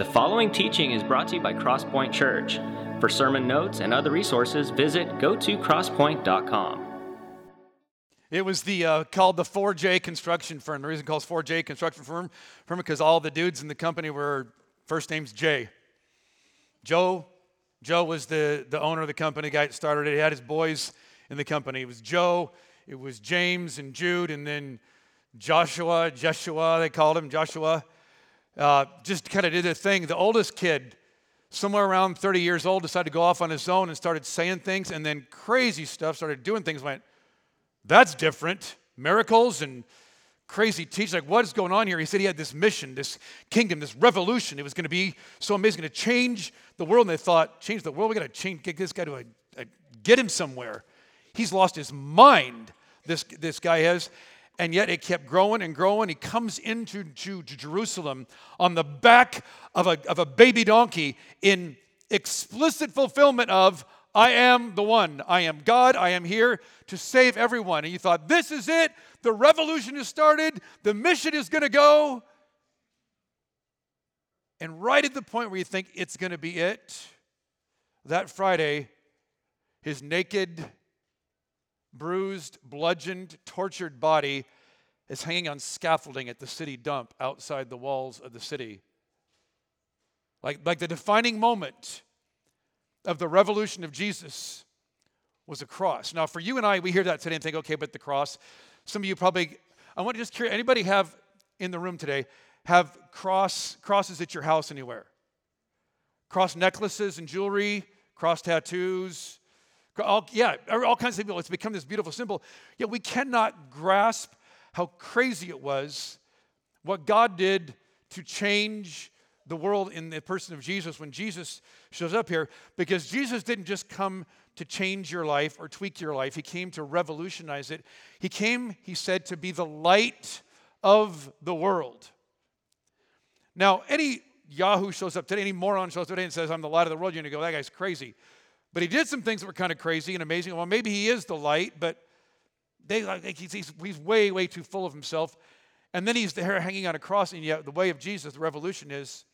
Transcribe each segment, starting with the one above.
The following teaching is brought to you by Crosspoint Church. For sermon notes and other resources, visit go2crosspoint.com. It was the uh, called the 4J construction firm. The reason calls 4J construction firm, firm because all the dudes in the company were first names J. Joe, Joe was the, the owner of the company, guy that started it. He had his boys in the company. It was Joe, it was James and Jude, and then Joshua, Joshua, they called him Joshua. Uh, just kind of did their thing. The oldest kid, somewhere around 30 years old, decided to go off on his own and started saying things, and then crazy stuff, started doing things. Went, that's different. Miracles and crazy teaching. Like, what is going on here? He said he had this mission, this kingdom, this revolution. It was going to be so amazing, going to change the world. And they thought, change the world? We got to change, get this guy to a, a, get him somewhere. He's lost his mind, this, this guy has. And yet it kept growing and growing. He comes into to, to Jerusalem on the back of a, of a baby donkey in explicit fulfillment of, I am the one. I am God. I am here to save everyone. And you thought, this is it. The revolution has started. The mission is going to go. And right at the point where you think it's going to be it, that Friday, his naked, bruised, bludgeoned, tortured body is hanging on scaffolding at the city dump outside the walls of the city. Like, like the defining moment of the revolution of Jesus was a cross. Now, for you and I, we hear that today and think, okay, but the cross. Some of you probably, I want to just curious, anybody have in the room today have cross crosses at your house anywhere? Cross necklaces and jewelry, cross tattoos, all, yeah, all kinds of people. It's become this beautiful symbol. Yet we cannot grasp how crazy it was what God did to change the world in the person of Jesus when Jesus shows up here because Jesus didn't just come to change your life or tweak your life, He came to revolutionize it. He came, He said, to be the light of the world. Now, any Yahoo shows up today, any moron shows up today and says, I'm the light of the world, you're to go, that guy's crazy. But he did some things that were kind of crazy and amazing. Well, maybe he is the light, but they, like, he's, he's, he's way, way too full of himself. And then he's there hanging on a cross, and yet the way of Jesus, the revolution is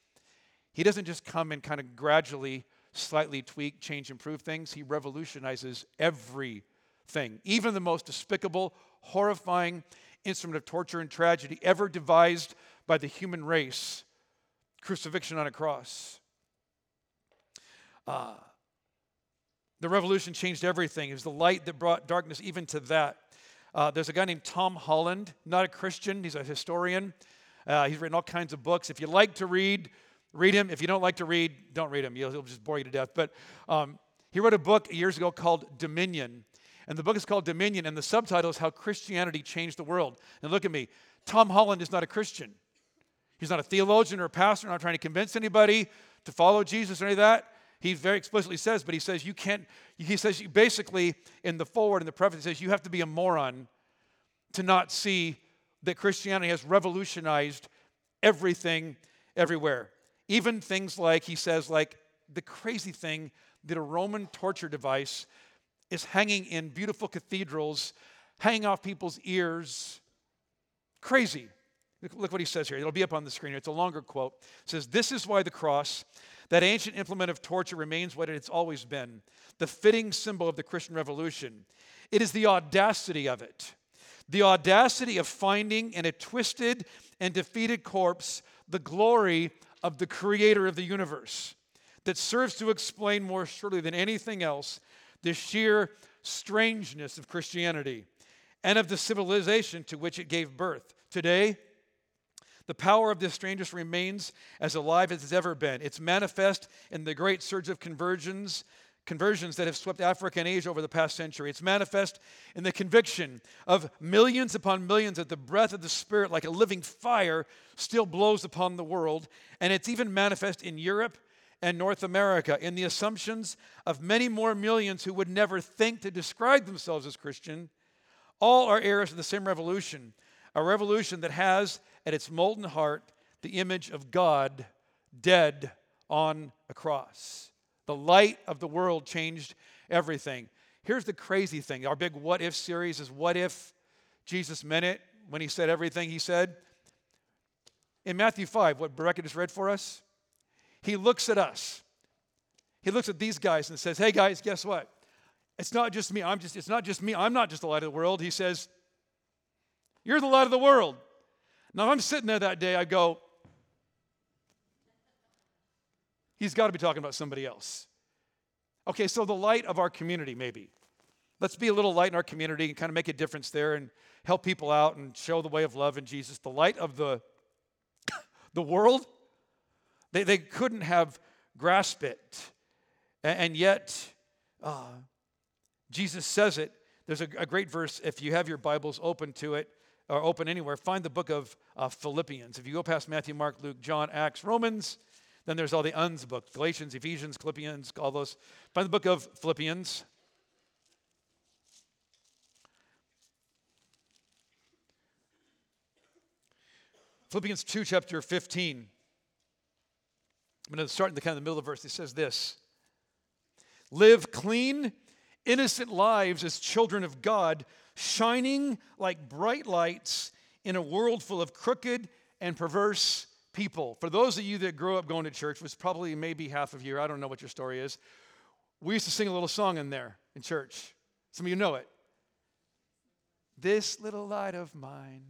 he doesn't just come and kind of gradually, slightly tweak, change, improve things. He revolutionizes everything, even the most despicable, horrifying instrument of torture and tragedy ever devised by the human race crucifixion on a cross. Uh, the revolution changed everything. It was the light that brought darkness even to that. Uh, there's a guy named Tom Holland, not a Christian, he's a historian. Uh, he's written all kinds of books. If you like to read, read him. If you don't like to read, don't read him. He'll, he'll just bore you to death. But um, he wrote a book years ago called Dominion. And the book is called Dominion, and the subtitle is How Christianity Changed the World. And look at me Tom Holland is not a Christian. He's not a theologian or a pastor, not trying to convince anybody to follow Jesus or any of that. He very explicitly says, but he says you can't, he says basically in the forward in the preface, he says you have to be a moron to not see that Christianity has revolutionized everything everywhere. Even things like, he says, like the crazy thing that a Roman torture device is hanging in beautiful cathedrals, hanging off people's ears. Crazy. Look what he says here. It'll be up on the screen. It's a longer quote. It says, This is why the cross, that ancient implement of torture, remains what it's always been the fitting symbol of the Christian revolution. It is the audacity of it. The audacity of finding in a twisted and defeated corpse the glory of the creator of the universe that serves to explain more surely than anything else the sheer strangeness of Christianity and of the civilization to which it gave birth. Today, the power of this strangeness remains as alive as it's ever been. It's manifest in the great surge of conversions conversions that have swept Africa and Asia over the past century. It's manifest in the conviction of millions upon millions that the breath of the Spirit, like a living fire, still blows upon the world. And it's even manifest in Europe and North America in the assumptions of many more millions who would never think to describe themselves as Christian. All are heirs of the same revolution, a revolution that has at its molten heart the image of God dead on a cross. The light of the world changed everything. Here's the crazy thing our big what if series is what if Jesus meant it when he said everything he said? In Matthew 5, what Rebecca just read for us, He looks at us. He looks at these guys and says, Hey guys, guess what? It's not just me. I'm just, it's not just me. I'm not just the light of the world. He says, You're the light of the world. Now, if I'm sitting there that day, I go, He's got to be talking about somebody else. Okay, so the light of our community, maybe. Let's be a little light in our community and kind of make a difference there and help people out and show the way of love in Jesus. The light of the, the world, they, they couldn't have grasped it. And, yet, uh, Jesus says it. There's a, a, great verse, if you have your Bibles open to it, or open anywhere, find the book of uh, Philippians. If you go past Matthew, Mark, Luke, John, Acts, Romans, then there's all the uns books Galatians, Ephesians, Philippians, all those. Find the book of Philippians. Philippians 2, chapter 15. I'm going to start in the kind of the middle of the verse. It says this Live clean, innocent lives as children of God, shining like bright lights in a world full of crooked and perverse people. For those of you that grew up going to church, was probably maybe half of you, I don't know what your story is. We used to sing a little song in there in church. Some of you know it. This little light of mine.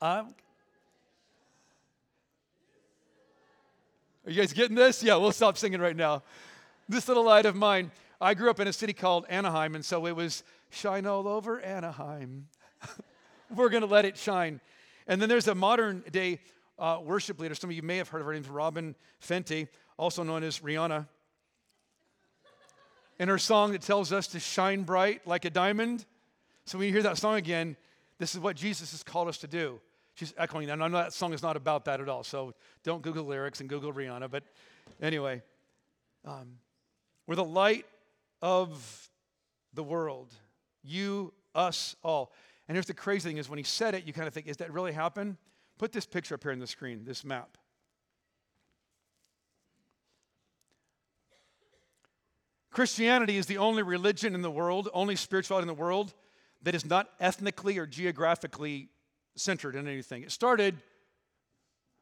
I'm Are you guys getting this? Yeah, we'll stop singing right now. This little light of mine. I grew up in a city called Anaheim, and so it was shine all over Anaheim. We're going to let it shine. And then there's a modern day uh, worship leader. Some of you may have heard of her name, Robyn Fenty, also known as Rihanna. In her song, that tells us to shine bright like a diamond. So when you hear that song again, this is what Jesus has called us to do. She's echoing that. And I know that song is not about that at all. So don't Google lyrics and Google Rihanna. But anyway, um, we're the light of the world. You, us, all. And here's the crazy thing is when he said it, you kind of think, is that really happen? Put this picture up here on the screen, this map. Christianity is the only religion in the world, only spirituality in the world that is not ethnically or geographically centered in anything. It started,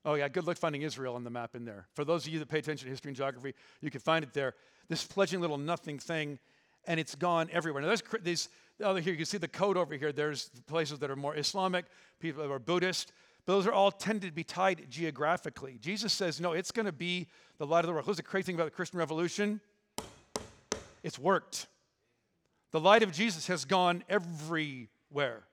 oh yeah, good luck finding Israel on the map in there. For those of you that pay attention to history and geography, you can find it there. This pledging little nothing thing, and it's gone everywhere. Now, there's these, oh, here you can see the code over here. There's places that are more Islamic, people that are Buddhist. But Those are all tended to be tied geographically. Jesus says, no, it's going to be the light of the world. What's the crazy thing about the Christian Revolution? It's worked. The light of Jesus has gone everywhere,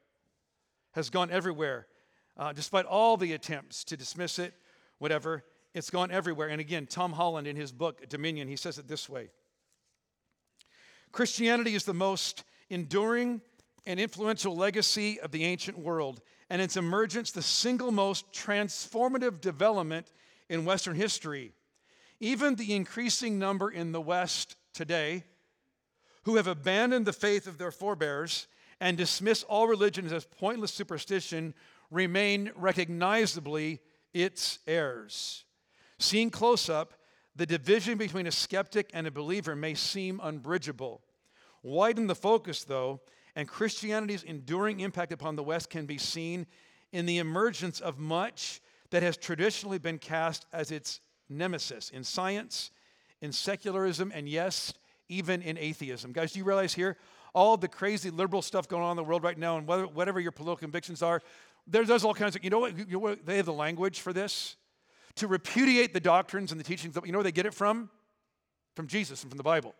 has gone everywhere. Uh, despite all the attempts to dismiss it, whatever, it's gone everywhere. And again, Tom Holland in his book, Dominion, he says it this way Christianity is the most enduring and influential legacy of the ancient world and its emergence the single most transformative development in Western history. Even the increasing number in the West today who have abandoned the faith of their forebears and dismiss all religions as pointless superstition remain recognizably its heirs. Seen close up, the division between a skeptic and a believer may seem unbridgeable. Widen the focus, though, and Christianity's enduring impact upon the West can be seen in the emergence of much that has traditionally been cast as its nemesis in science, in secularism, and yes, even in atheism. Guys, do you realize here all the crazy liberal stuff going on in the world right now, and whether, whatever your political convictions are, there's, there's all kinds of, you know, what, you know what? They have the language for this. To repudiate the doctrines and the teachings, you know where they get it from? From Jesus and from the Bible.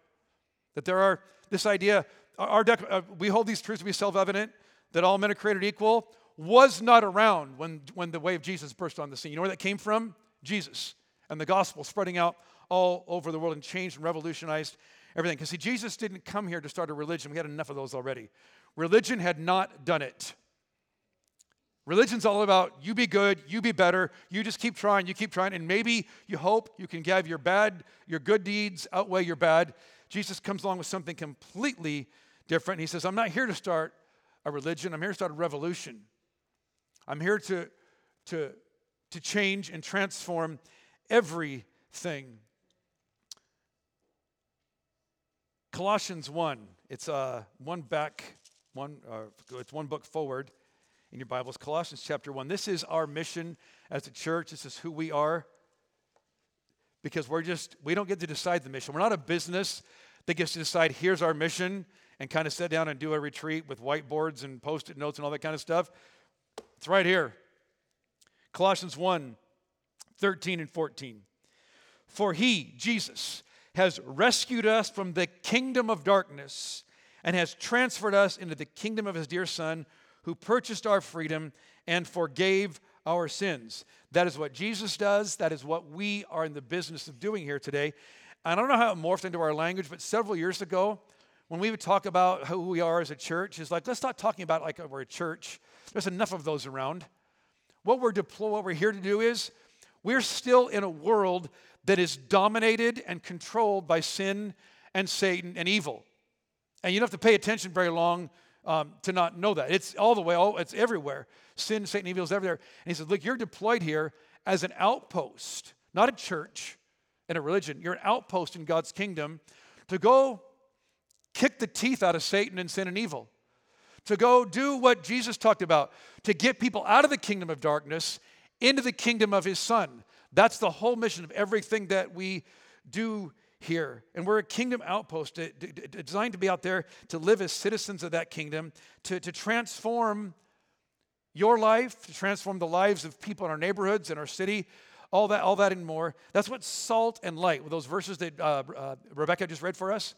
That there are this idea our dec- uh, we hold these truths to be self evident that all men are created equal was not around when, when the way of Jesus burst on the scene. You know where that came from? Jesus and the gospel spreading out all over the world and changed and revolutionized everything. Because, see, Jesus didn't come here to start a religion. We had enough of those already. Religion had not done it. Religion's all about you be good, you be better, you just keep trying, you keep trying, and maybe you hope you can have your bad, your good deeds outweigh your bad. Jesus comes along with something completely different. He says, I'm not here to start a religion, I'm here to start a revolution. I'm here to, to, to change and transform everything. Colossians 1, it's uh, one back, one, uh, it's one book forward in your Bibles. Colossians chapter 1. This is our mission as a church, this is who we are because we're just, we don't get to decide the mission. We're not a business that gets to decide, here's our mission, and kind of sit down and do a retreat with whiteboards and post it notes and all that kind of stuff. It's right here. Colossians 1 13 and 14. For he, Jesus, has rescued us from the kingdom of darkness and has transferred us into the kingdom of his dear Son, who purchased our freedom and forgave our sins. That is what Jesus does. That is what we are in the business of doing here today. I don't know how it morphed into our language, but several years ago, when we would talk about who we are as a church, is like, let's stop talking about like we're a church. There's enough of those around. What we're deploy, what we're here to do is we're still in a world that is dominated and controlled by sin and Satan and evil. And you don't have to pay attention very long um, to not know that. It's all the way, all, it's everywhere. Sin, Satan, evil is everywhere. And he says, Look, you're deployed here as an outpost, not a church and a religion. You're an outpost in God's kingdom to go kick the teeth out of Satan and sin and evil, to go do what Jesus talked about, to get people out of the kingdom of darkness into the kingdom of his son. That's the whole mission of everything that we do here. And we're a kingdom outpost designed to be out there to live as citizens of that kingdom, to, to transform your life, to transform the lives of people in our neighborhoods, in our city, all that, all that and more. That's what salt and light, with those verses that uh, uh, Rebecca just read for us.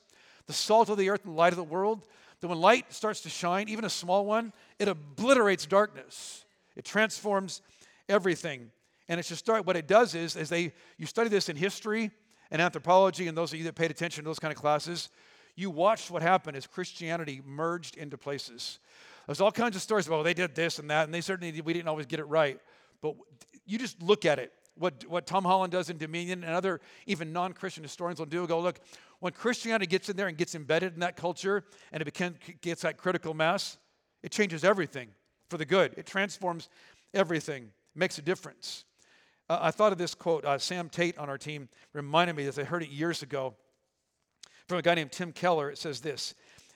The salt of the earth and light of the world. That when light starts to shine, even a small one, it obliterates darkness. It transforms everything. And it's just start, what it does is, as they, you study this in history and anthropology, and those of you that paid attention to those kind of classes, you watched what happened as Christianity merged into places. There's all kinds of stories about, well, they did this and that, and they certainly, we didn't always get it right. But you just look at it. What, what Tom Holland does in Dominion and other even non Christian historians will do go, look, when Christianity gets in there and gets embedded in that culture and it became, gets that critical mass, it changes everything for the good. It transforms everything, makes a difference. Uh, I thought of this quote. Uh, Sam Tate on our team reminded me as I heard it years ago from a guy named Tim Keller. It says this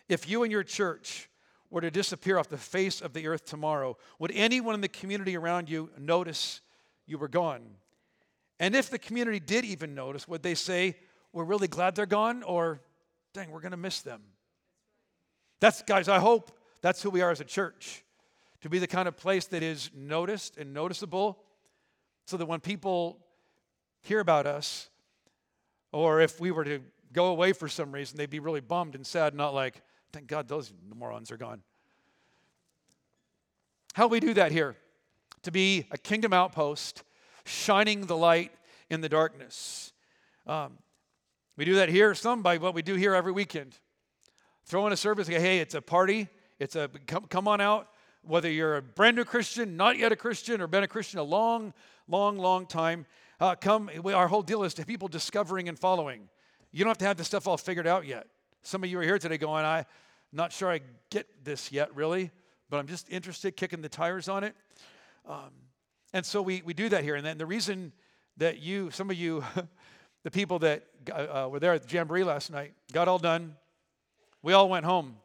If you and your church were to disappear off the face of the earth tomorrow, would anyone in the community around you notice you were gone? And if the community did even notice, would they say, We're really glad they're gone? Or, dang, we're going to miss them? That's, guys, I hope that's who we are as a church to be the kind of place that is noticed and noticeable so that when people hear about us, or if we were to go away for some reason, they'd be really bummed and sad, not like, thank God those morons are gone. How we do that here? To be a kingdom outpost, shining the light in the darkness. Um, we do that here, some by what we do here every weekend. Throw in a service, hey, it's a party, it's a come, come on out. Whether you're a brand new Christian, not yet a Christian, or been a Christian a long, long, long time. Uh, come, our whole deal is to people discovering and following. You don't have to have this stuff all figured out yet. Some of you are here today going, I'm not sure I get this yet, really, but I'm just interested, kicking the tires on it. Um, and so we, we do that here. And then the reason that you, some of you, the people that uh, were there at the Jamboree last night, got all done, we all went home.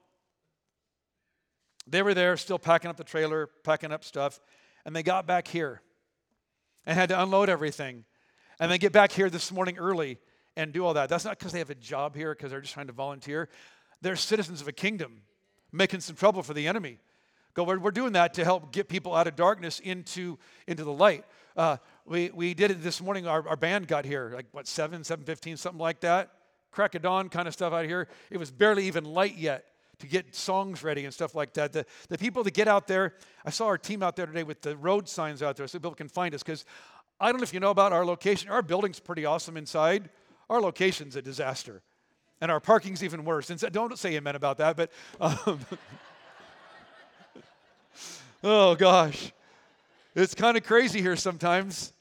They were there still packing up the trailer, packing up stuff, and they got back here and had to unload everything and then get back here this morning early and do all that. That's not because they have a job here, because they're just trying to volunteer. They're citizens of a kingdom making some trouble for the enemy. Go, we're, we're doing that to help get people out of darkness into, into the light. Uh, we, we did it this morning. Our, our band got here, like what, 7, 7.15, something like that. Crack of dawn kind of stuff out here. It was barely even light yet to get songs ready and stuff like that. The, the people that get out there, I saw our team out there today with the road signs out there so people can find us because I don't know if you know about our location. Our building's pretty awesome inside. Our location's a disaster. And our parking's even worse. And so, don't say amen about that, but um, oh gosh, it's kind of crazy here sometimes.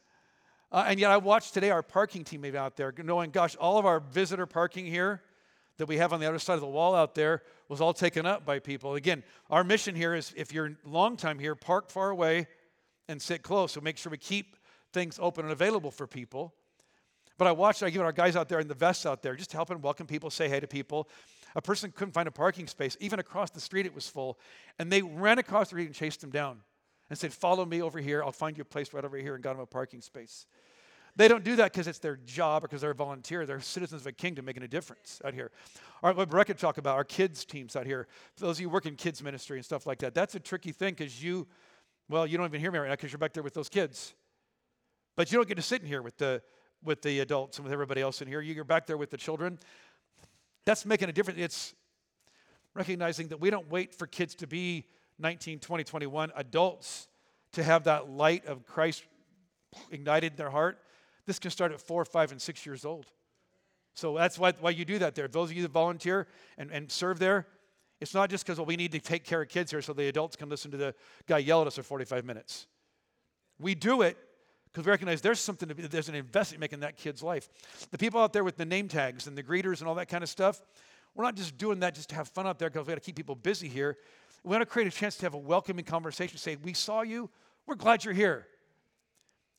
Uh, and yet, I watched today our parking team out there, knowing, gosh, all of our visitor parking here that we have on the other side of the wall out there was all taken up by people. Again, our mission here is if you're long time here, park far away and sit close. So make sure we keep things open and available for people. But I watched, I give our guys out there in the vests out there, just helping welcome people, say hey to people. A person couldn't find a parking space. Even across the street, it was full. And they ran across the street and chased him down and said, Follow me over here. I'll find you a place right over here and got him a parking space. They don't do that because it's their job or because they're a volunteer. They're citizens of a kingdom making a difference out here. All right, what Brett could talk about, our kids teams out here. For those of you who work in kids ministry and stuff like that, that's a tricky thing because you, well, you don't even hear me right now because you're back there with those kids. But you don't get to sit in here with the with the adults and with everybody else in here. You're back there with the children. That's making a difference. It's recognizing that we don't wait for kids to be 19, 20, 21, adults to have that light of Christ ignited in their heart. This can start at four, five, and six years old. So that's why, why you do that there. Those of you that volunteer and, and serve there, it's not just because well, we need to take care of kids here so the adults can listen to the guy yell at us for 45 minutes. We do it because we recognize there's something be, there's an investment making that kid's life. The people out there with the name tags and the greeters and all that kind of stuff, we're not just doing that just to have fun out there because we got to keep people busy here. We want to create a chance to have a welcoming conversation. Say, we saw you. We're glad you're here.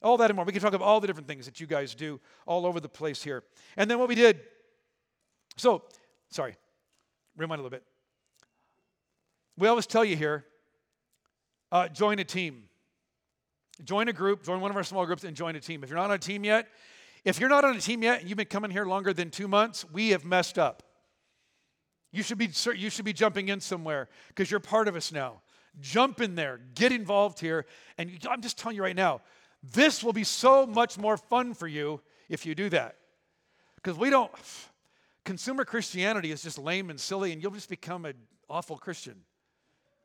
All that and more. We can talk about all the different things that you guys do all over the place here. And then what we did. So, sorry, rewind a little bit. We always tell you here uh, join a team. Join a group, join one of our small groups, and join a team. If you're not on a team yet, if you're not on a team yet and you've been coming here longer than two months, we have messed up. You should be, you should be jumping in somewhere because you're part of us now. Jump in there, get involved here. And I'm just telling you right now, this will be so much more fun for you if you do that. Because we don't, consumer Christianity is just lame and silly, and you'll just become an awful Christian.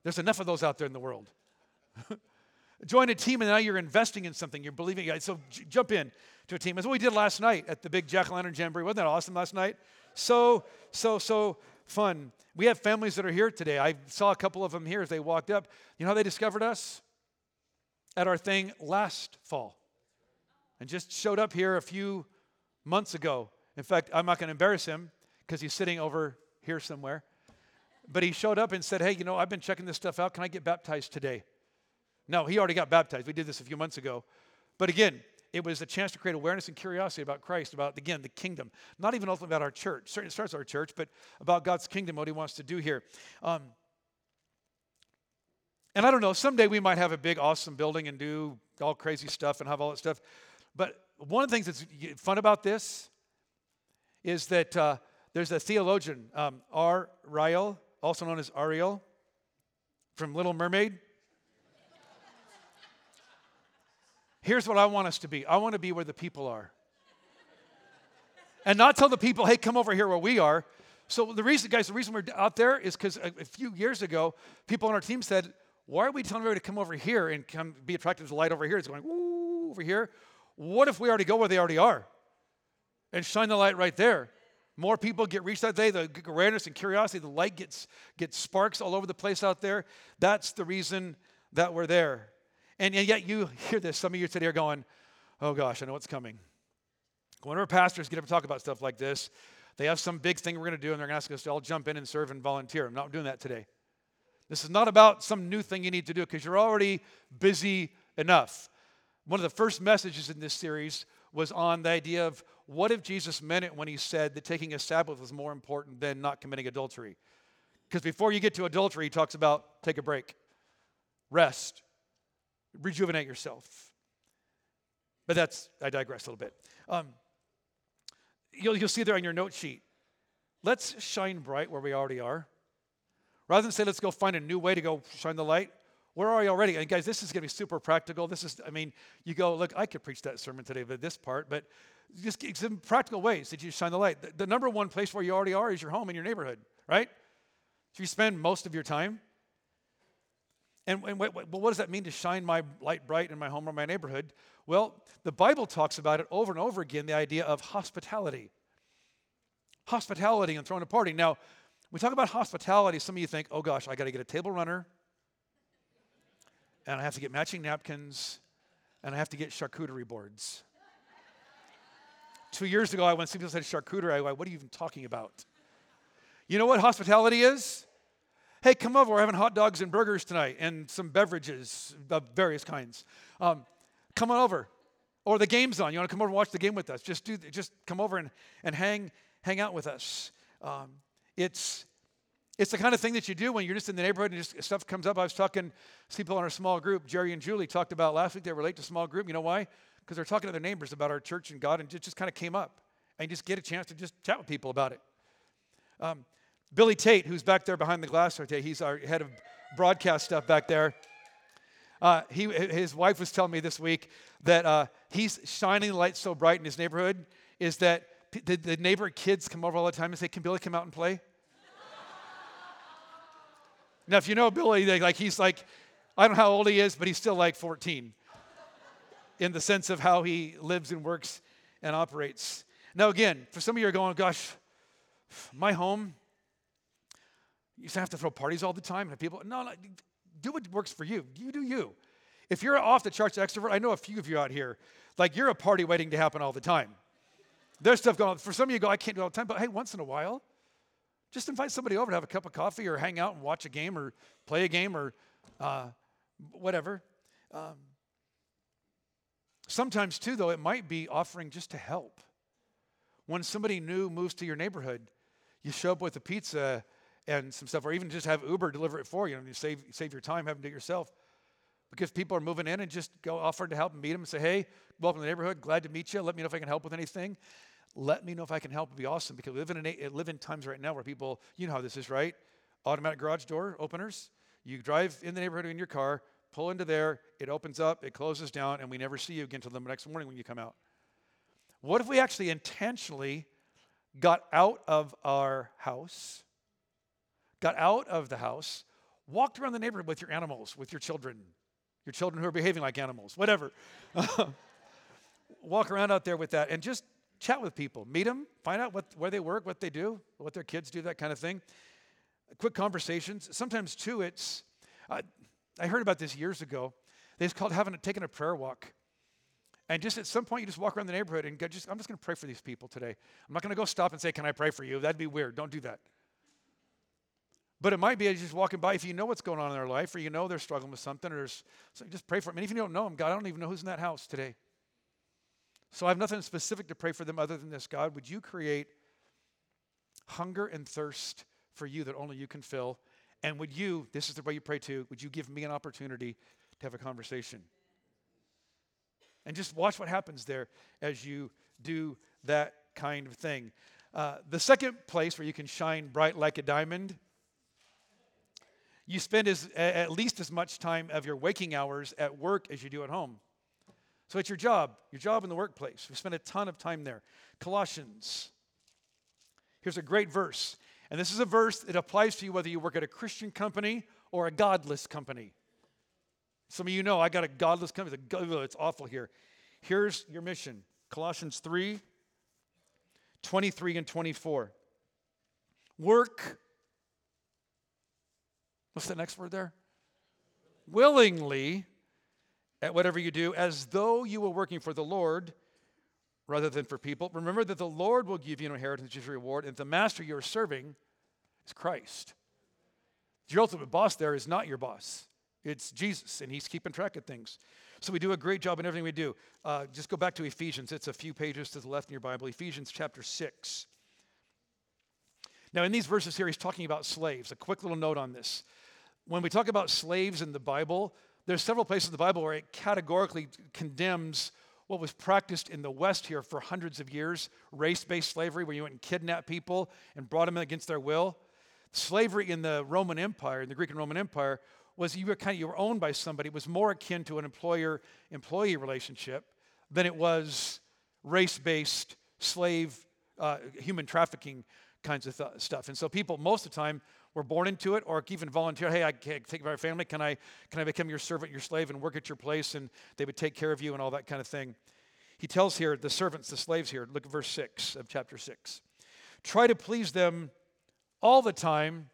There's enough of those out there in the world. Join a team, and now you're investing in something. You're believing. So j- jump in to a team. That's what we did last night at the big Jack Lantern Jamboree. Wasn't that awesome last night? So, so, so fun. We have families that are here today. I saw a couple of them here as they walked up. You know how they discovered us? At our thing last fall. And just showed up here a few months ago. In fact, I'm not going to embarrass him because he's sitting over here somewhere. But he showed up and said, Hey, you know, I've been checking this stuff out. Can I get baptized today? No, he already got baptized. We did this a few months ago. But again, it was a chance to create awareness and curiosity about Christ, about, again, the kingdom. Not even ultimately about our church. Certainly it starts our church, but about God's kingdom, what he wants to do here. Um, and I don't know, someday we might have a big, awesome building and do all crazy stuff and have all that stuff. But one of the things that's fun about this is that uh, there's a theologian, um, R. Rael, also known as Ariel, from Little Mermaid. Here's what I want us to be I want to be where the people are. And not tell the people, hey, come over here where we are. So the reason, guys, the reason we're out there is because a, a, few years ago, people on our team said, why are we telling everybody to come over here and come be attracted to the light over here? It's going, ooh, over here. What if we already go where they already are? And shine the light right there. More people get reached that day, the awareness and curiosity, the light gets, gets sparks all over the place out there. That's the reason that we're there. And, and yet you hear this. Some of you today are going, oh gosh, I know what's coming. Whenever pastors get up and talk about stuff like this, they have some big thing we're going to do, and they're going to ask us to all jump in and serve and volunteer. I'm not doing that today. This is not about some new thing you need to do because you're already busy enough. One of the first messages in this series was on the idea of what if Jesus meant it when he said that taking a Sabbath was more important than not committing adultery? Because before you get to adultery, he talks about take a break, rest, rejuvenate yourself. But that's, I digress a little bit. Um, you'll, you'll see there on your note sheet. Let's shine bright where we already are. Rather than say, let's go find a new way to go shine the light, where are you already? And guys, this is going to be super practical. This is, I mean, you go, look, I could preach that sermon today, but this part, but just some practical ways that you shine the light. The, the number one place where you already are is your home and your neighborhood, right? So you spend most of your time and, and what, what, what does that mean to shine my light bright in my home or my neighborhood? Well, the Bible talks about it over and over again the idea of hospitality. Hospitality and throwing a party. Now, we talk about hospitality, some of you think, oh gosh, I got to get a table runner, and I have to get matching napkins, and I have to get charcuterie boards. Two years ago, I went, people said charcuterie. I went, what are you even talking about? You know what hospitality is? hey, come over, we're having hot dogs and burgers tonight and some beverages of various kinds. Um, come on over. Or the game's on. You want to come over and watch the game with us? Just do. Just come over and, and hang hang out with us. Um, it's it's the kind of thing that you do when you're just in the neighborhood and just stuff comes up. I was talking to people in our small group. Jerry and Julie talked about last week. They relate to small group. You know why? because they're talking to their neighbors about our church and God, and it just kind of came up. And just get a chance to just chat with people about it. Um, Billy Tate, who's back there behind the glass there, he's our head of broadcast stuff back there. Uh, he, his wife was telling me this week that uh, he's shining the light so bright in his neighborhood is that the, the neighbor kids come over all the time and say, Can Billy come out and play? now, if you know Billy, like he's like, I don't know how old he is, but he's still like 14 in the sense of how he lives and works and operates. Now, again, for some of you are going, gosh, my home, you used to have to throw parties all the time and people, no, no, do what works for you. You do you. If you're off the charts extrovert, I know a few of you out here, like you're a party waiting to happen all the time. There's stuff going on. For some of you, go, I can't do it all the time, but hey, once in a while, just invite somebody over to have a cup of coffee or hang out and watch a game or play a game or uh, whatever. Um, sometimes, too, though, it might be offering just to help. When somebody new moves to your neighborhood, you show up with a pizza and some stuff, or even just have Uber deliver it for you and you save, save your time having to do it yourself. Because people are moving in and just go offer to help and meet them and say, hey, welcome to the neighborhood, glad to meet you. Let me know if I can help with anything. Let me know if I can help. It'd be awesome because we live in, a, uh, live in times right now where people, you know how this is, right? Automatic garage door openers. You drive in the neighborhood in your car, pull into there, it opens up, it closes down, and we never see you again until the next morning when you come out. What if we actually intentionally got out of our house, got out of the house, walked around the neighborhood with your animals, with your children, your children who are behaving like animals, whatever. Walk around out there with that and just chat with people, meet them, find out what, where they work, what they do, what their kids do, that kind of thing. Quick conversations. Sometimes, too, it's, uh, I heard about this years ago. Just called having a, taking a prayer walk. And just at some point, you just walk around the neighborhood and go, just, I'm just going to pray for these people today. I'm not going to go stop and say, Can I pray for you? That'd be weird. Don't do that. But it might be just walking by if you know what's going on in their life or you know they're struggling with something or just pray for them. And if you don't know them, God, I don't even know who's in that house today. So I have nothing specific to pray for them other than this God, would you create hunger and thirst for you that only you can fill? And would you, this is the way you pray too, would you give me an opportunity to have a conversation? And just watch what happens there as you do that kind of thing. Uh, the second place where you can shine bright like a diamond, you spend as, at least as much time of your waking hours at work as you do at home. So it's your job, your job in the workplace. We spend a ton of time there. Colossians. Here's a great verse. And this is a verse that applies to you whether you work at a Christian company or a godless company. Some of you know I got a godless company. It's awful here. Here's your mission Colossians 3 23 and 24. Work. What's the next word there? Willingly at whatever you do, as though you were working for the Lord rather than for people. Remember that the Lord will give you an inheritance as your reward, and the master you're serving is Christ. Your ultimate boss there is not your boss. It's Jesus, and He's keeping track of things. So we do a great job in everything we do. Uh, just go back to Ephesians. It's a few pages to the left in your Bible. Ephesians chapter 6. Now, in these verses here, he's talking about slaves. A quick little note on this. When we talk about slaves in the Bible, there's several places in the Bible where it categorically condemns what was practiced in the West here for hundreds of years race based slavery, where you went and kidnapped people and brought them against their will. Slavery in the Roman Empire, in the Greek and Roman Empire, was you were kind of you were owned by somebody. It was more akin to an employer employee relationship than it was race based slave uh, human trafficking kinds of th- stuff. And so people most of the time were born into it or even volunteer hey i can't take care of my family can i can i become your servant your slave and work at your place and they would take care of you and all that kind of thing he tells here the servants the slaves here look at verse 6 of chapter 6 try to please them all the time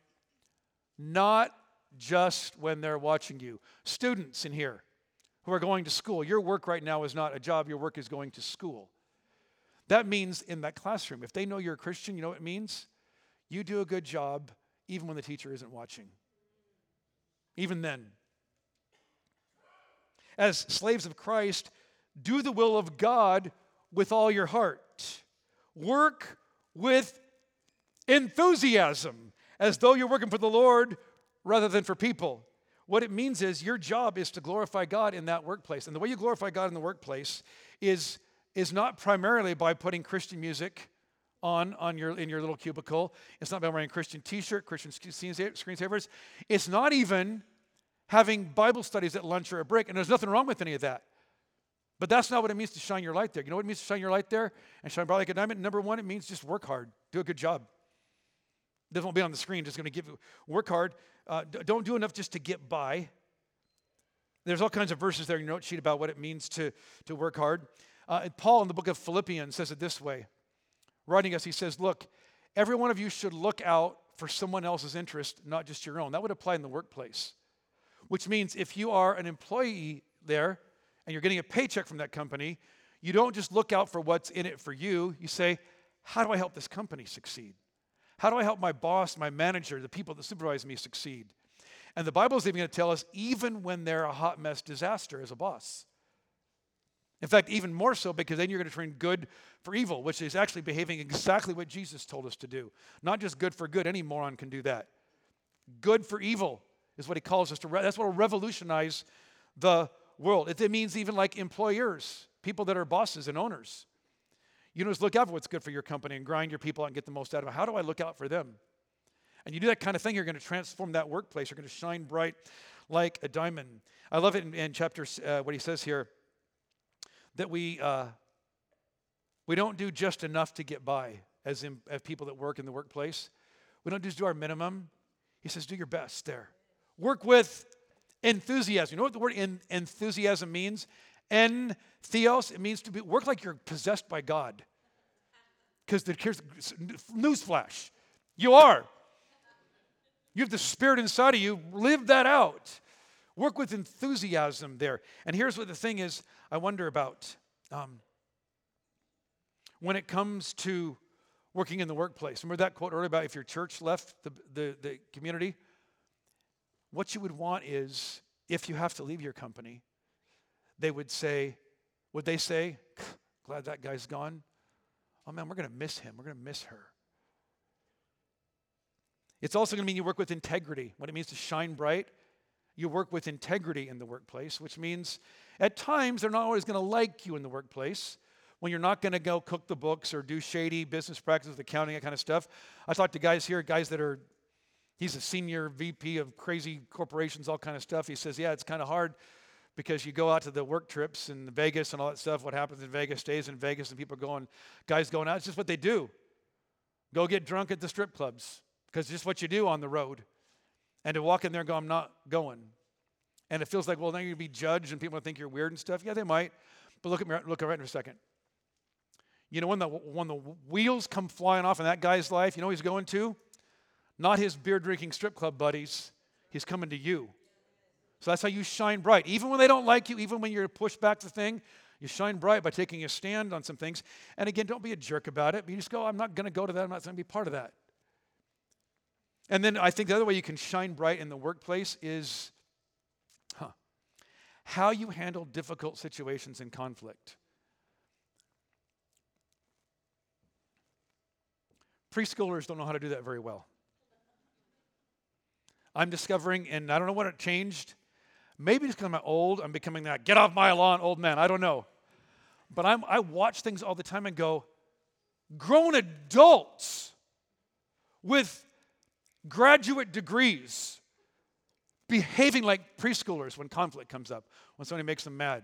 not just when they're watching you. Students in here who are going to school, your work right now is not a job, your work is going to school. That means in that classroom, if they know you're a Christian, you know what it means? You do a good job even when the teacher isn't watching. Even then. As slaves of Christ, do the will of God with all your heart. Work with enthusiasm, as though you're working for the Lord rather than for people. What it means is your job is to glorify God in that workplace. And the way you glorify God in the workplace is, is not primarily by putting Christian music on, on your, in your little cubicle. It's not by wearing a Christian t shirt, Christian screensavers. It's not even having Bible studies at lunch or a break. And there's nothing wrong with any of that. But that's not what it means to shine your light there. You know what it means to shine your light there and shine bright like a diamond? Number one, it means just work hard, do a good job. This won't be on the screen, just going to give you work hard. Uh, don't do enough just to get by. There's all kinds of verses there in your note sheet about what it means to, to work hard. Uh, Paul in the book of Philippians says it this way writing us, he says, Look, every one of you should look out for someone else's interest, not just your own. That would apply in the workplace, which means if you are an employee there and you're getting a paycheck from that company, you don't just look out for what's in it for you. You say, How do I help this company succeed? How do I help my boss, my manager, the people that supervise me succeed? And the Bible is even going to tell us even when they're a hot mess disaster as a boss. In fact, even more so because then you're going to turn good for evil, which is actually behaving exactly what Jesus told us to do. Not just good for good, any moron can do that. Good for evil is what he calls us to. Re- that's what will revolutionize the world. It, it means even like employers, people that are bosses and owners. You just look out for what's good for your company and grind your people out and get the most out of it. How do I look out for them? And you do that kind of thing, you're going to transform that workplace. You're going to shine bright like a diamond. I love it in, in chapter, uh, what he says here, that we, uh, we don't do just enough to get by as, in, as people that work in the workplace. We don't just do our minimum. He says, do your best there. Work with enthusiasm. You know what the word in, enthusiasm means? En theos, it means to be, work like you're possessed by God. Because here's newsflash you are. You have the Spirit inside of you. Live that out. Work with enthusiasm there. And here's what the thing is I wonder about um, when it comes to working in the workplace. Remember that quote earlier about if your church left the, the, the community? What you would want is if you have to leave your company, they would say, would they say, glad that guy's gone? Oh man, we're going to miss him. We're going to miss her. It's also going to mean you work with integrity. What it means to shine bright, you work with integrity in the workplace, which means at times they're not always going to like you in the workplace when you're not going to go cook the books or do shady business practices, accounting, that kind of stuff. I talked to guys here, guys that are, he's a senior VP of crazy corporations, all kind of stuff. He says, yeah, it's kind of hard because you go out to the work trips in Vegas and all that stuff. What happens in Vegas stays in Vegas, and people are going, guys going out. It's just what they do. Go get drunk at the strip clubs because it's just what you do on the road. And to walk in there and go, I'm not going. And it feels like, well, now you're going to be judged and people will think you're weird and stuff. Yeah, they might. But look at me, look at right in a second. You know, when the, when the wheels come flying off in that guy's life, you know he's going to? Not his beer drinking strip club buddies. He's coming to you. So that's how you shine bright. Even when they don't like you, even when you're pushed back the thing, you shine bright by taking a stand on some things. And again, don't be a jerk about it. But you just go, I'm not going to go to that. I'm not going to be part of that. And then I think the other way you can shine bright in the workplace is huh, how you handle difficult situations and conflict. Preschoolers don't know how to do that very well. I'm discovering, and I don't know what it changed. Maybe it's because I'm old, I'm becoming that get off my lawn old man. I don't know. But I'm, I watch things all the time and go, grown adults with graduate degrees behaving like preschoolers when conflict comes up, when somebody makes them mad.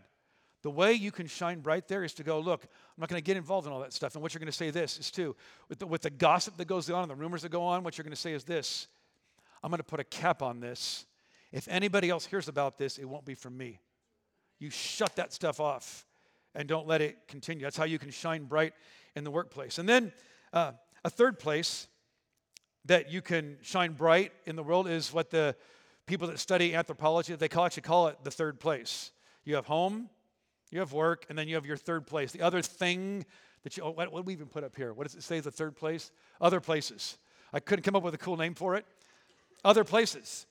The way you can shine bright there is to go, look, I'm not going to get involved in all that stuff. And what you're going to say this is too, with the, with the gossip that goes on and the rumors that go on, what you're going to say is this I'm going to put a cap on this if anybody else hears about this, it won't be from me. You shut that stuff off and don't let it continue. That's how you can shine bright in the workplace. And then uh, a third place that you can shine bright in the world is what the people that study anthropology they call actually call it the third place. You have home, you have work, and then you have your third place. The other thing that you oh, what, what do we even put up here? What does it say? The third place? Other places. I couldn't come up with a cool name for it. Other places.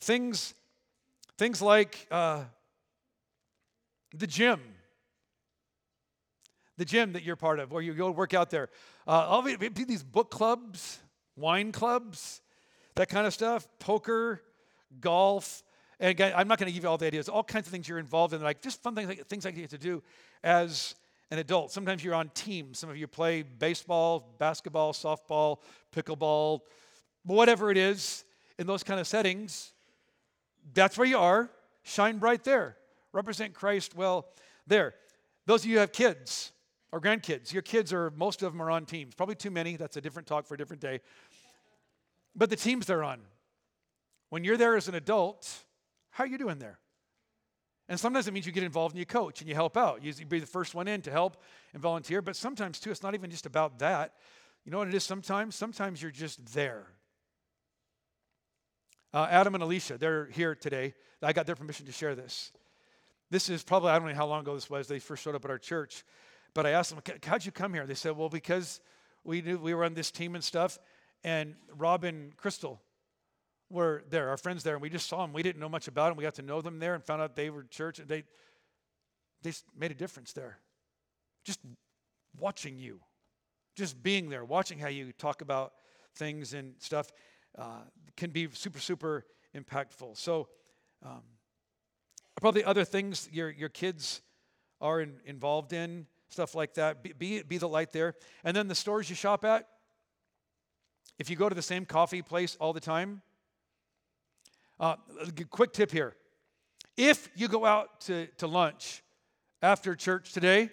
Things, things like uh, the gym, the gym that you're part of, where you go work out there. Uh, all these book clubs, wine clubs, that kind of stuff, poker, golf, And again, I'm not going to give you all the ideas. All kinds of things you're involved in, like just fun things, like, things I get to do as an adult. Sometimes you're on teams. Some of you play baseball, basketball, softball, pickleball, whatever it is in those kind of settings. That's where you are. Shine bright there. Represent Christ well there. Those of you who have kids or grandkids, your kids are, most of them are on teams. Probably too many. That's a different talk for a different day. But the teams they're on. When you're there as an adult, how are you doing there? And sometimes it means you get involved and you coach and you help out. You be the first one in to help and volunteer. But sometimes, too, it's not even just about that. You know what it is sometimes? Sometimes you're just there. Uh, Adam and Alicia, they're here today. I got their permission to share this. This is probably, I don't know how long ago this was. They first showed up at our church. But I asked them, How'd you come here? They said, Well, because we knew we were on this team and stuff. And Rob and Crystal were there, our friends there, and we just saw them. We didn't know much about them. We got to know them there and found out they were church. They, they made a difference there. Just watching you, just being there, watching how you talk about things and stuff uh, can be super, super impactful. So, um, probably other things your, your kids are in, involved in, stuff like that. Be, be, be the light there. And then the stores you shop at, if you go to the same coffee place all the time, uh, quick tip here. If you go out to, to lunch after church today,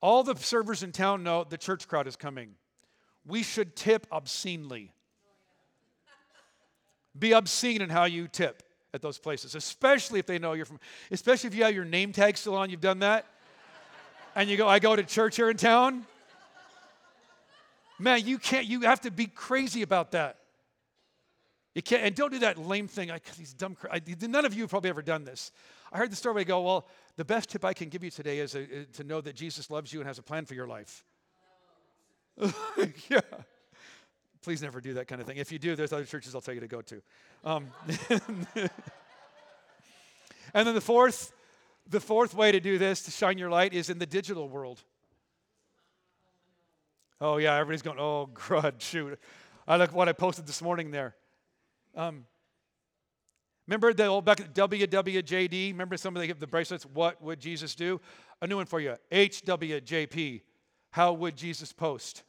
all the servers in town know the church crowd is coming. We should tip obscenely. Be obscene in how you tip at those places, especially if they know you're from, especially if you have your name tag still on, you've done that. And you go, I go to church here in town. Man, you can't, you have to be crazy about that. You can't, and don't do that lame thing. I, these dumb, I, none of you have probably ever done this. I heard the story where I go, well, the best tip I can give you today is a, uh, to know that Jesus loves you and has a plan for your life. yeah. Please never do that kind of thing. If you do, there's other churches I'll tell you to go to. Um, and then the fourth, the fourth way to do this, to shine your light, is in the digital world. Oh yeah, everybody's going, oh God, shoot. I look what I posted this morning there. Um, remember the old back at WWJD? Remember some of the, the bracelets? What would Jesus do? A new one for you. HWJP. How would Jesus post?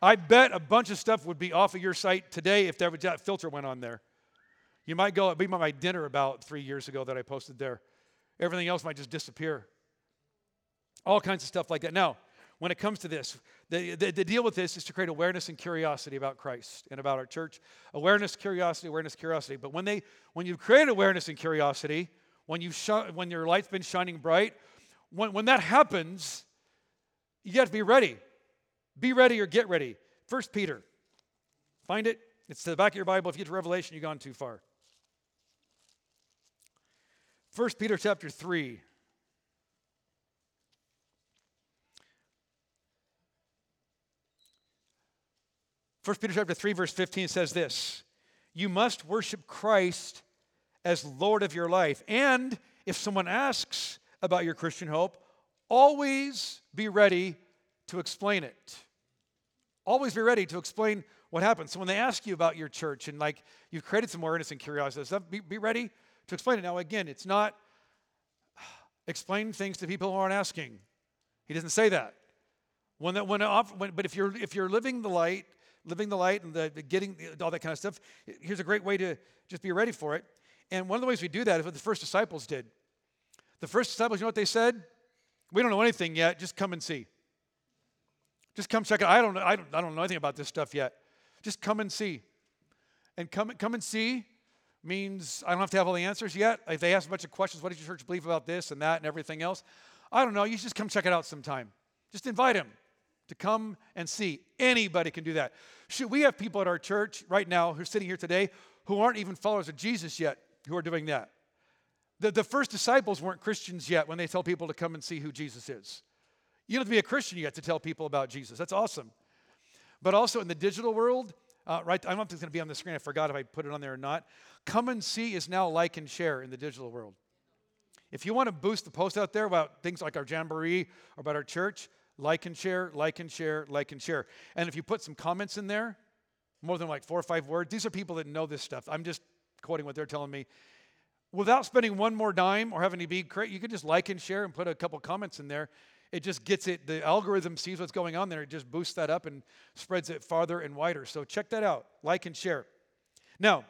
I bet a bunch of stuff would be off of your site today if that, that filter went on there. You might go, be my dinner about three years ago that I posted there. Everything else might just disappear. All kinds of stuff like that. Now, when it comes to this. The, the, the, deal with this is to create awareness and curiosity about Christ and about our church. Awareness, curiosity, awareness, curiosity. But when they, when you've created awareness and curiosity, when you sh- when your light's been shining bright, when when that happens, you have to be ready. Be ready or get ready. First Peter, find it. It's to the back of your Bible. If you get to Revelation, you've gone too far. First Peter chapter three. 1 Peter chapter 3 verse 15 says this, you must worship Christ as Lord of your life. And if someone asks about your Christian hope, always be ready to explain it. Always be ready to explain what happened. So when they ask you about your church and like you've created some awareness and curiosity, stuff, be, be ready to explain it. Now, again, it's not explain things to people who aren't asking. He doesn't say that. When that when, but if you're if you're living the light living the light and the, the getting all that kind of stuff, here's a great way to just be ready for it. And one of the ways we do that is what the first disciples did. The first disciples, you know what they said? We don't know anything yet. Just come and see. Just come check it. I don't, I don't, I don't know anything about this stuff yet. Just come and see. And come, come and see means I don't have to have all the answers yet. If they ask a bunch of questions, what does your church believe about this and that and everything else? I don't know. You just come check it out sometime. Just invite them to come and see. Anybody can do that. Should we have people at our church right now who are sitting here today who aren't even followers of Jesus yet who are doing that? The, the first disciples weren't Christians yet when they tell people to come and see who Jesus is. You don't have to be a Christian yet to tell people about Jesus. That's awesome. But also in the digital world, uh, right? I don't know if it's going to be on the screen. I forgot if I put it on there or not. Come and see is now like and share in the digital world. If you want to boost the post out there about things like our jamboree or about our church, like and share, like and share, like and share. And if you put some comments in there, more than like four or five words, these are people that know this stuff. I'm just quoting what they're telling me. Without spending one more dime or having to be great, you could just like and share and put a couple comments in there. It just gets it, the algorithm sees what's going on there. It just boosts that up and spreads it farther and wider. So check that out. Like and share. Now,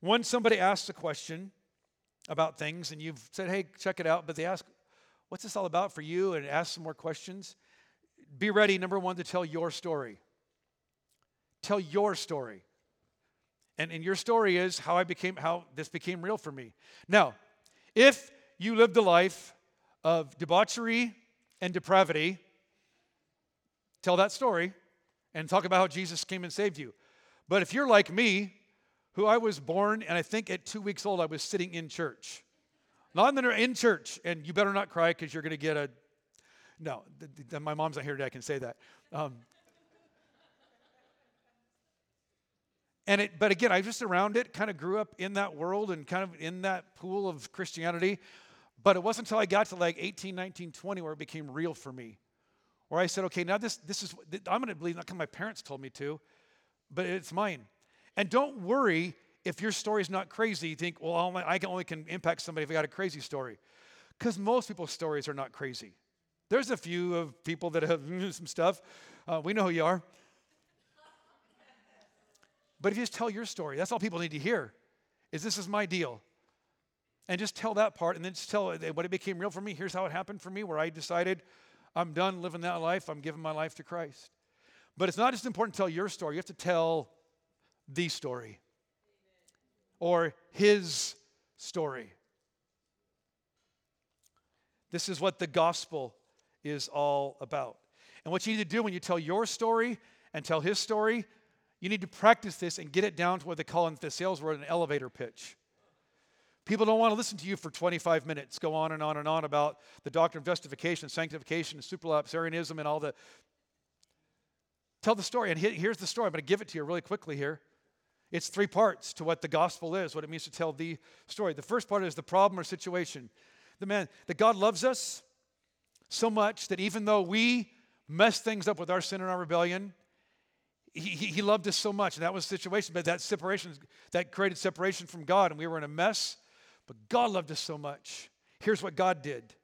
when somebody asks a question about things and you've said, hey, check it out, but they ask, what's this all about for you? And ask some more questions, be ready, number one, to tell your story. Tell your story. And, and your story is how I became, how this became real for me. Now, if you lived a life of debauchery and depravity, tell that story and talk about how Jesus came and saved you. But if you're like me, who I was born, and I think at two weeks old, I was sitting in church. Not in, the, in church, and you better not cry because you're going to get a. No, th- th- my mom's not here today, I can say that. Um, and it, but again, I just around it, kind of grew up in that world and kind of in that pool of Christianity. But it wasn't until I got to like 18, 19, 20 where it became real for me. Where I said, okay, now this, this is, I'm going to believe, not because my parents told me to, but it's mine. And don't worry if your story is not crazy. You think, well, I can only can impact somebody if I got a crazy story. Because most people's stories are not crazy. There's a few of people that have some stuff. Uh, we know who you are. But if you just tell your story, that's all people need to hear. Is this is my deal. And just tell that part and then just tell what it became real for me. Here's how it happened for me, where I decided I'm done living that life. I'm giving my life to Christ. But it's not just important to tell your story, you have to tell the story or his story. This is what the gospel is all about. And what you need to do when you tell your story and tell his story, you need to practice this and get it down to what they call in the sales world an elevator pitch. People don't want to listen to you for 25 minutes, go on and on and on about the doctrine of justification, sanctification, and supralapsarianism, and all the. Tell the story. And here's the story. I'm going to give it to you really quickly here. It's three parts to what the gospel is, what it means to tell the story. The first part is the problem or situation. The man, that God loves us so much that even though we mess things up with our sin and our rebellion, he, he loved us so much. And that was the situation. But that separation, that created separation from God, and we were in a mess. But God loved us so much. Here's what God did.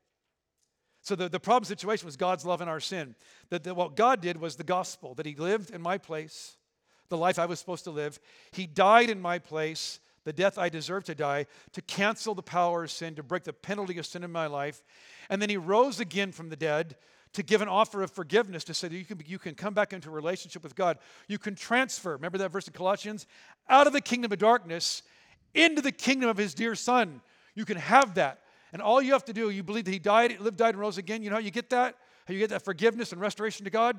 So the, the problem situation was God's love and our sin. That, that what God did was the gospel, that He lived in my place, the life I was supposed to live. He died in my place, the death I deserved to die, to cancel the power of sin, to break the penalty of sin in my life. And then He rose again from the dead to give an offer of forgiveness to say that you can, you can come back into a relationship with God. You can transfer, remember that verse in Colossians, out of the kingdom of darkness into the kingdom of his dear son. You can have that. And all you have to do, you believe that he died, lived, died, and rose again. You know how you get that? How you get that forgiveness and restoration to God?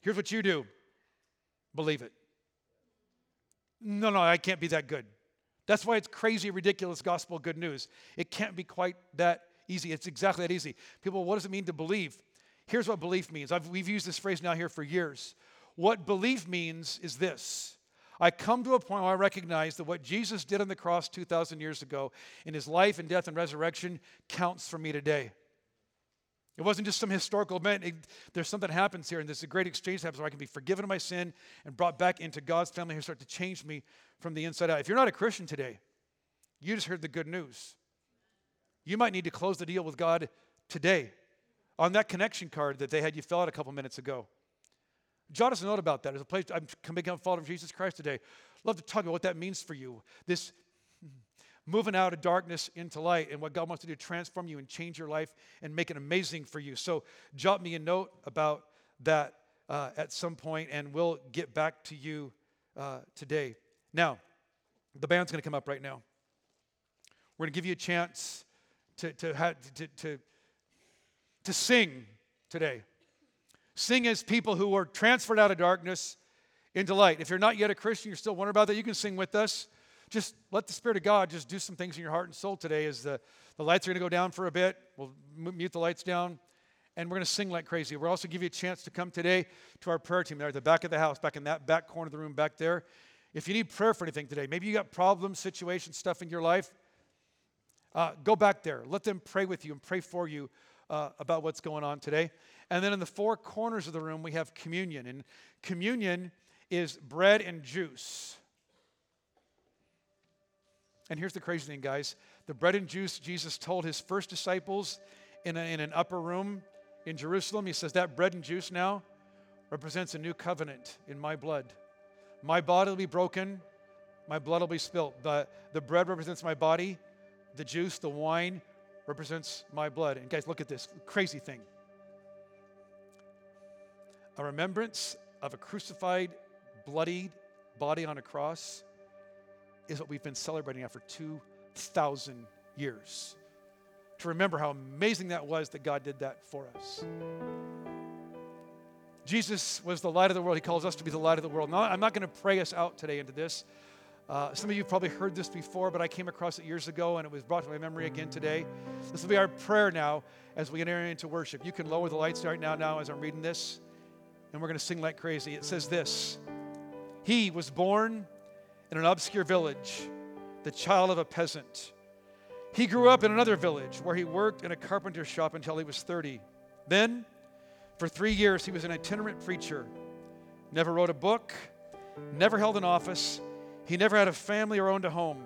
Here's what you do believe it. No, no, I can't be that good. That's why it's crazy, ridiculous gospel good news. It can't be quite that easy. It's exactly that easy. People, what does it mean to believe? Here's what belief means. I've, we've used this phrase now here for years. What belief means is this I come to a point where I recognize that what Jesus did on the cross 2,000 years ago in his life and death and resurrection counts for me today. It wasn't just some historical event. It, there's something that happens here, and there's a great exchange that happens where I can be forgiven of my sin and brought back into God's family who start to change me from the inside out. If you're not a Christian today, you just heard the good news. You might need to close the deal with God today on that connection card that they had you fill out a couple minutes ago. Jot us a note about that. There's a place I'm becoming a follower of Jesus Christ today. Love to talk about what that means for you. This moving out of darkness into light and what God wants to do transform you and change your life and make it amazing for you. So jot me a note about that uh, at some point, and we'll get back to you uh, today. Now, the band's going to come up right now. We're going to give you a chance to, to, to, to to sing today. Sing as people who were transferred out of darkness into light. If you're not yet a Christian, you're still wondering about that, you can sing with us. Just let the Spirit of God just do some things in your heart and soul today as the, the lights are going to go down for a bit. We'll mute the lights down and we're going to sing like crazy. We'll also give you a chance to come today to our prayer team there at the back of the house, back in that back corner of the room back there. If you need prayer for anything today, maybe you got problems, situations, stuff in your life, uh, go back there. Let them pray with you and pray for you uh, about what's going on today. And then in the four corners of the room, we have communion. And communion is bread and juice. And here's the crazy thing, guys the bread and juice Jesus told his first disciples in, a, in an upper room in Jerusalem, he says, That bread and juice now represents a new covenant in my blood. My body will be broken, my blood will be spilt. The, the bread represents my body, the juice, the wine represents my blood. And guys, look at this crazy thing a remembrance of a crucified, bloodied body on a cross is what we've been celebrating for 2,000 years. To remember how amazing that was that God did that for us. Jesus was the light of the world. He calls us to be the light of the world. Now, I'm not going to pray us out today into this. Uh, some of you probably heard this before, but I came across it years ago and it was brought to my memory again today. This will be our prayer now as we enter into worship. You can lower the lights right now, now as I'm reading this, and we're going to sing like crazy. It says this He was born in an obscure village, the child of a peasant. He grew up in another village where he worked in a carpenter shop until he was 30. Then, for three years, he was an itinerant preacher. Never wrote a book, never held an office, he never had a family or owned a home.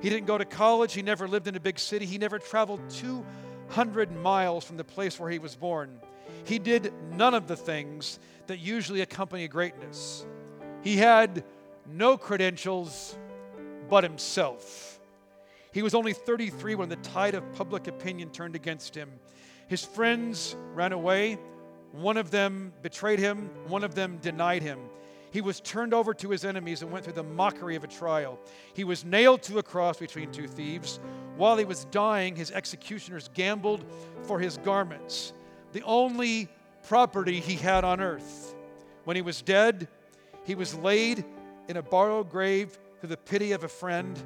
He didn't go to college, he never lived in a big city, he never traveled 200 miles from the place where he was born. He did none of the things that usually accompany greatness. He had no credentials but himself. He was only 33 when the tide of public opinion turned against him. His friends ran away. One of them betrayed him, one of them denied him. He was turned over to his enemies and went through the mockery of a trial. He was nailed to a cross between two thieves. While he was dying, his executioners gambled for his garments, the only property he had on earth. When he was dead, he was laid in a borrowed grave through the pity of a friend.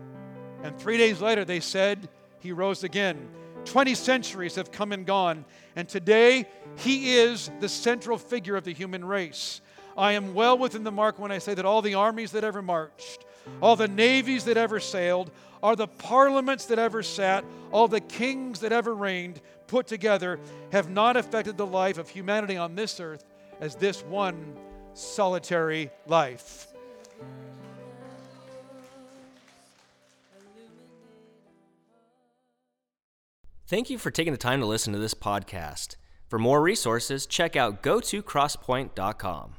And three days later, they said he rose again. 20 centuries have come and gone, and today he is the central figure of the human race. I am well within the mark when I say that all the armies that ever marched, all the navies that ever sailed, all the parliaments that ever sat, all the kings that ever reigned, put together, have not affected the life of humanity on this earth as this one solitary life. Thank you for taking the time to listen to this podcast. For more resources, check out gotocrosspoint.com.